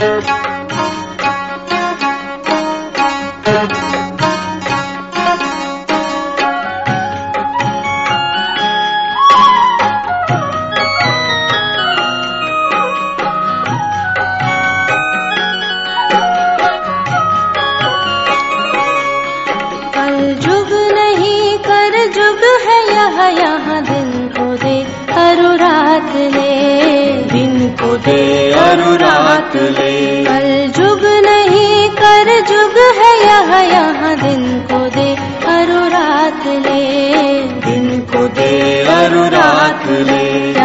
यहाँ दे अरु रात ले कल जुग नहीं कर जुग है यह यहाँ दिन को दे अरु रात ले दिन को दे अरु रात ले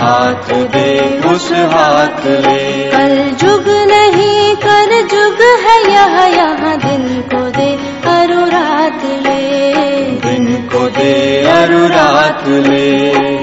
हाथ दे उस हाथ ले। कल जुग नहीं कर जुग है यह यहाँ दिन को दे अरु रात ले। दिन को दे अरु रात ले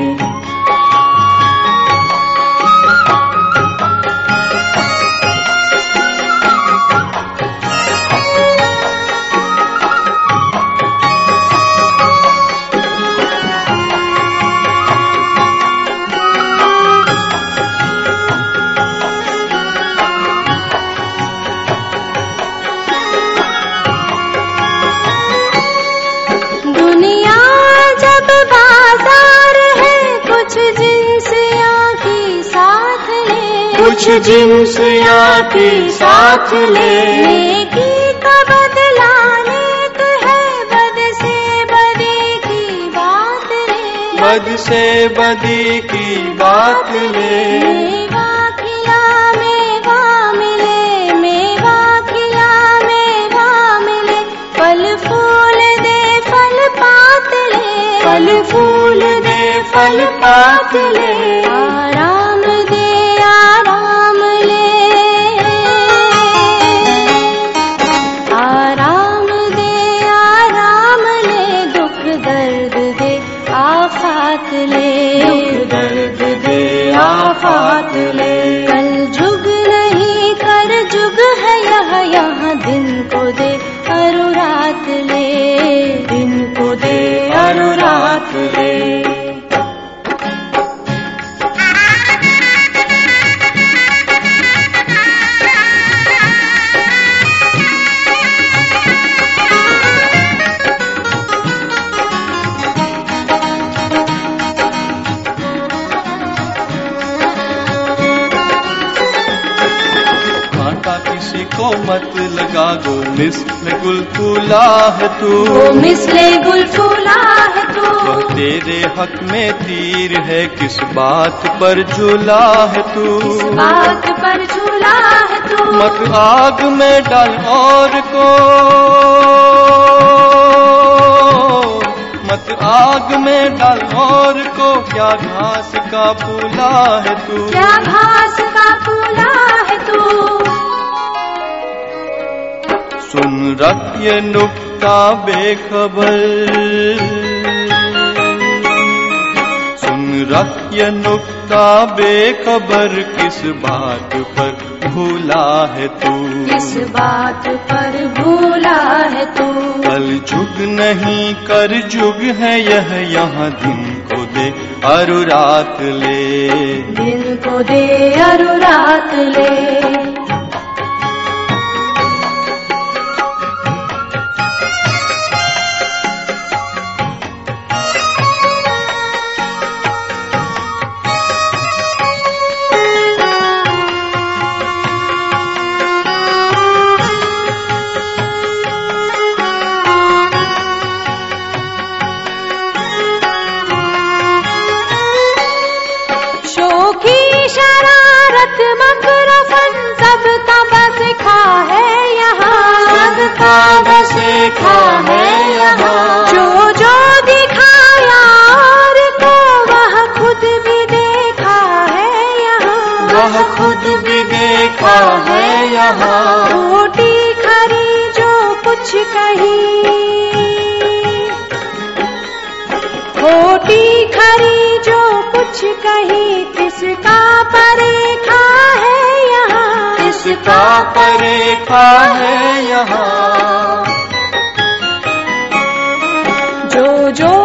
कुछ जिन्स या के साथ ले। नेकी का बदला नेक है बद से बदी की बात ले बद से बदी की बात ले। मेवा खिला मेवा मिले मेवा खिला मेवा मिले। फल फूल दे फल पात ले। फल फूल दे फल पात ले। आराम मत लगा दो। मिसल गुल फूला है तू। मिसले गुल फूला है तू। वह तेरे हक में तीर है। किस बात पर झूला है तू। बात पर झूला है तू। मत आग में डाल और को। मत आग में डाल और को। क्या घास का फूला है तू। क्या घास का फूला है तू। सुन रख ये नुक्ता बेखबर। सुन रख ये नुक्ता बेखबर किस बात पर भूला है तू? किस बात पर भूला है तू? कल जुग नहीं कर जुग है यह यहाँ दिन को दे अरु रात ले। दिन को दे अरु रात ले। यहाँ खुद भी देखा है यहाँ। रोटी खरी जो कुछ कही। खोटी खरी जो कुछ कही किसका परेखा है यहाँ? उसका परेखा है यहाँ? जो जो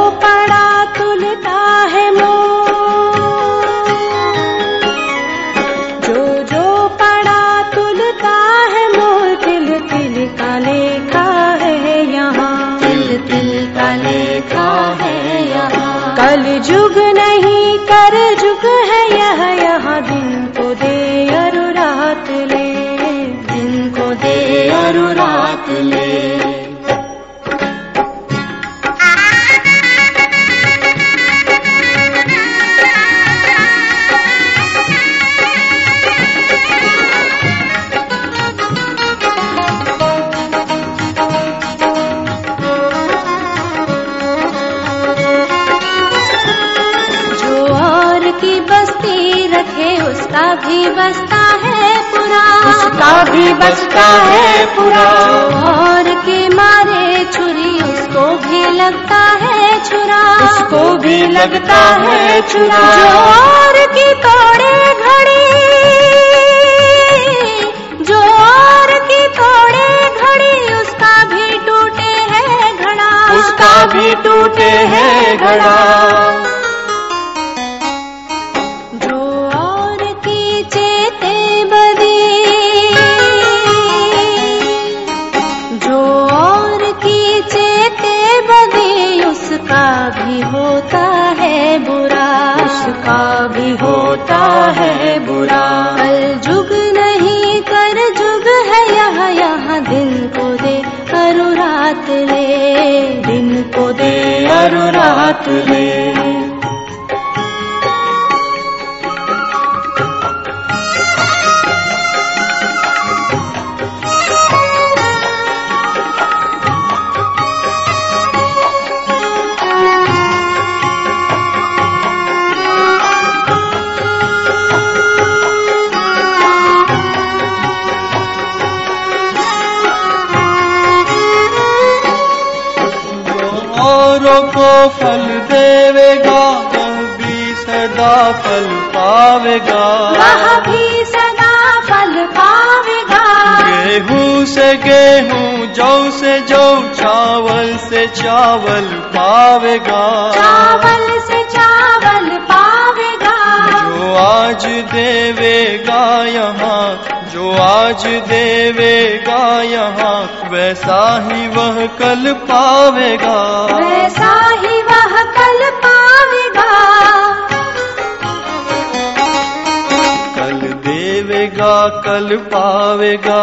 कल जुग की बस्ती रखे उसका भी बसता है पूरा। उसका भी बसता है पूरा। और के मारे छुरी उसको भी लगता है छुरा। उसको भी लगता है छुरा। जो और की तोड़े घड़ी जो और की तोड़े घड़ी उसका भी टूटे है घड़ा। उसका भी टूटे है घड़ा। अरु रात ले औरों को फल देवेगा वह भी सदा फल पावेगा। वह भी सदा फल पावेगा। गेहूँ से गेहूँ जौ से जौ चावल से चावल पावेगा। चावल से चावल पावेगा। जो आज देवेगा यहाँ जो आज देवेगा यहाँ वैसा ही वह कल पावेगा। वैसा कल पावेगा।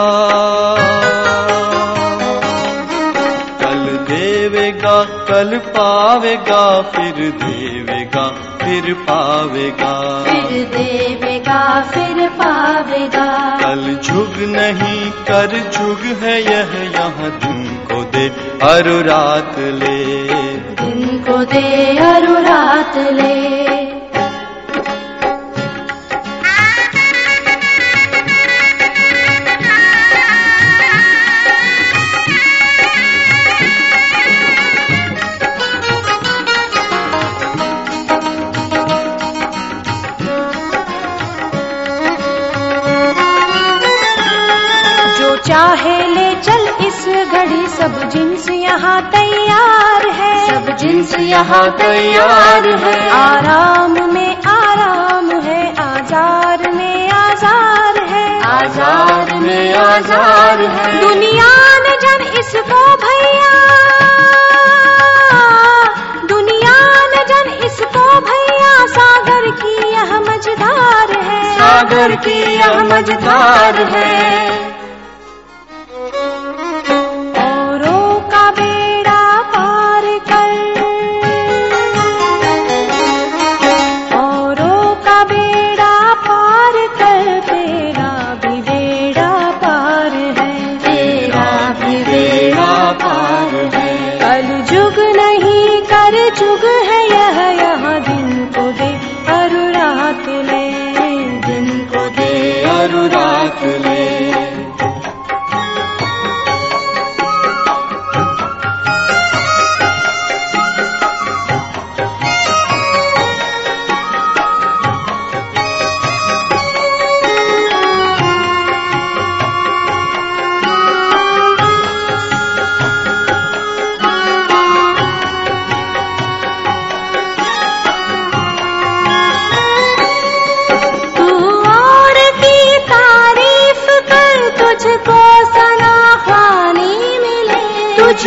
कल देवेगा कल पावेगा फिर देवेगा फिर पावेगा। फिर देवेगा फिर पावेगा। कल झुग नहीं कर झुग है यह यहाँ दिन को दे अरु रात ले। दिन को दे अरु रात ले। सब जिन्स यहाँ तैयार है। सब जिन्स यहाँ तैयार है। आराम में आराम है आजार में आजार है। आजार में आजार है। दुनिया न जन इसको भैया। दुनिया न जन इसको भैया। सागर की यह मझधार है। सागर की यह मझधार है।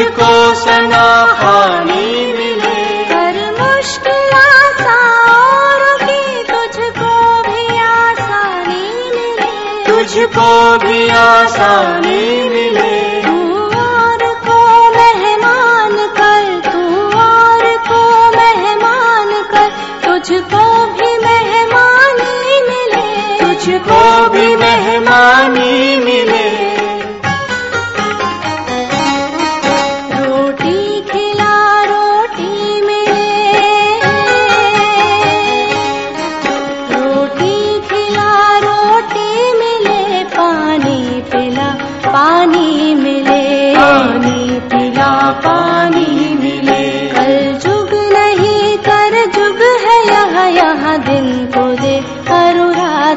तुझको सना पानी मिले। हर मुश्किल की तुझको भी आसानी मिले। तुझको भी आसानी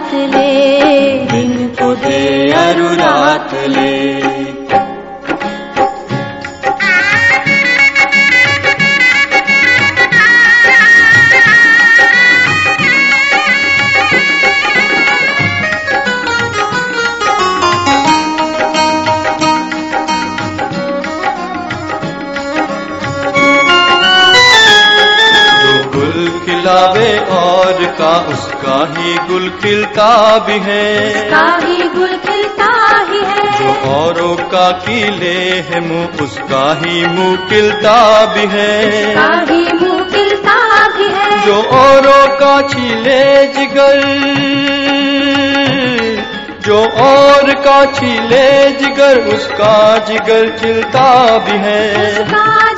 रात ले। दिन को दे अरु रात ले और का उसका ही गुल खिलता भी है। का ही गुल खिलता ही। है जो औरों का किले है मुँह उसका ही मुँह खिलता भी है। का ही मुँह खिलता भी है। जो औरों का छीले जिगर जो और का छीले जिगर उसका जिगर खिलता भी है। उसका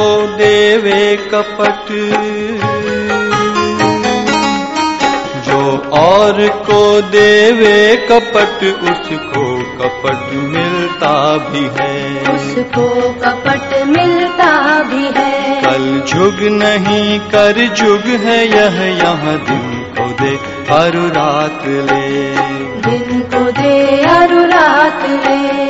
को देवे कपट। जो और को देवे कपट उसको कपट मिलता भी है। उसको कपट मिलता भी है। कल जुग नहीं कर जुग है यह यहाँ दिन को दे हर रात ले। दिन को दे हर रात ले।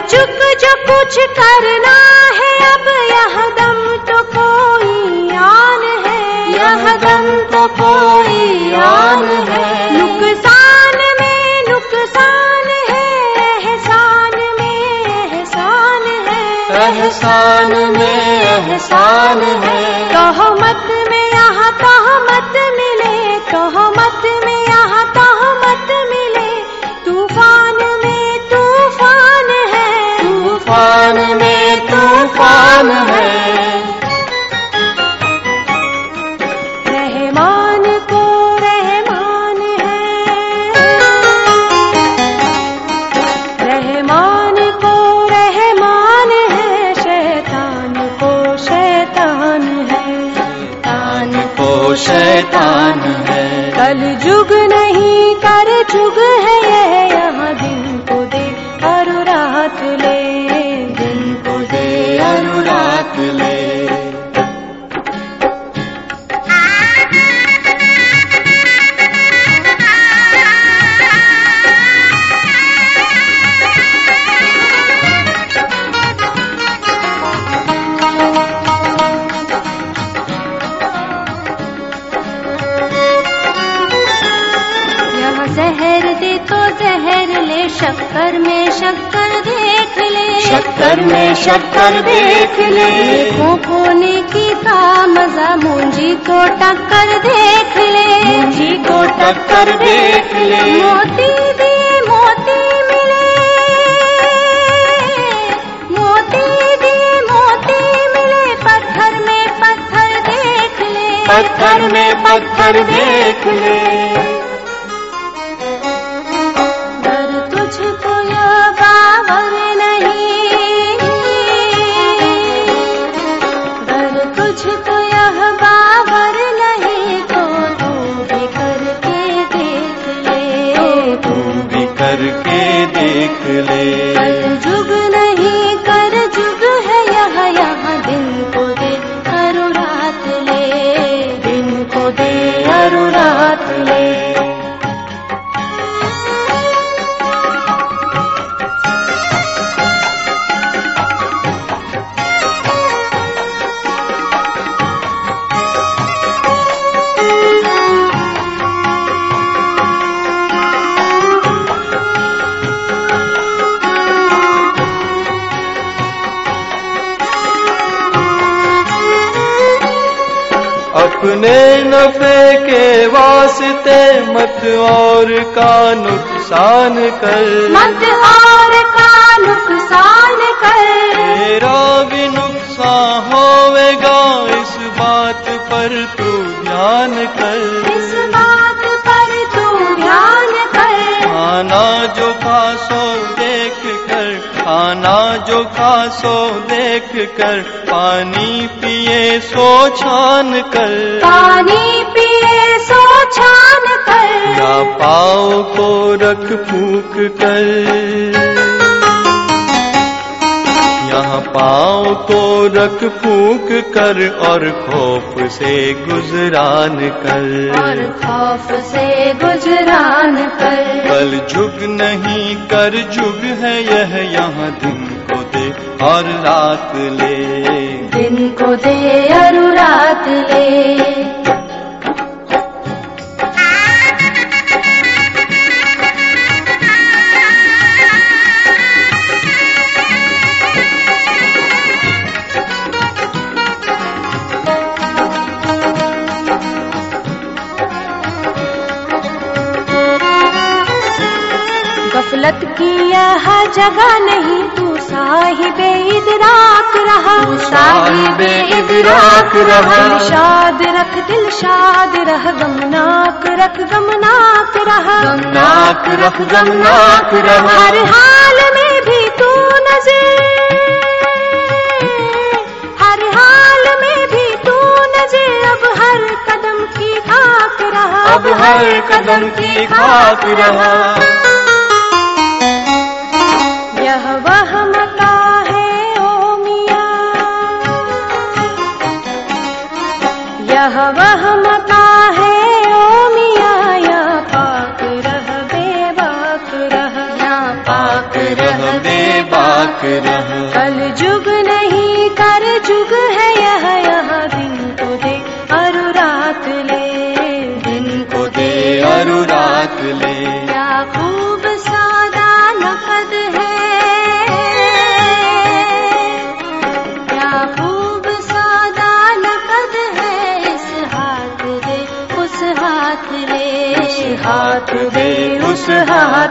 चुक जो कुछ करना है अब यह दम तो कोई आन है। यह दम तो कोई आन है। नुकसान में नुकसान है एहसान में एहसान है। एहसान में एहसान है। तोहमत में शक्कर देख ले। देखो खोने की का मज़ा मुंजी को टक्कर देख ले। मुंजी को टक्कर देख ले। मोती दिए मोती मिले। मोती दिए मोती मिले। पत्थर में पत्थर देख ले। पत्थर में पत्थर देख ले। नफे के वास्ते मत और का नुकसान कर। मत और का नुकसान कर। तेरा भी नुकसान होवेगा इस बात पर तू ध्यान कर। इस बात पर तू ध्यान कर। खाना जो खासो देख कर खाना जो खासो देख कर पानी पिए सो छान कर। पानी पिए सो छान कर। या पाओ को रख फूक कर। यहाँ पाओ को रख फूक कर और खौफ से गुजरान कर। और खौफ से गुजरान कर। कल झुक नहीं कर झुक है यह यहाँ दिन। और रात ले। दिन को दे और रात ले। गफलत की यह जगह नहीं तू साहिब इदराक रहा। साहिब इदराक रहा। शाद रख दिल शाद रह गमनाक रख गमनाक रहा। गमनाक रख गमनाक रहा। हर हाल में भी तू नज़र। हर हाल में भी तू नज़र। अब हर कदम की खाक रहा। अब हर कदम की खाक रहा।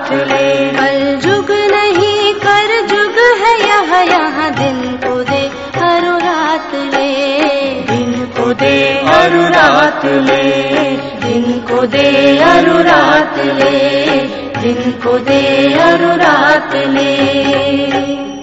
हाथ ले कल जुग नहीं कर जुग है यह यहाँ दिन को दे हर रात ले। दिन को दे हर रात ले। दिन को दे हर रात ले। दिन को दे हर रात ले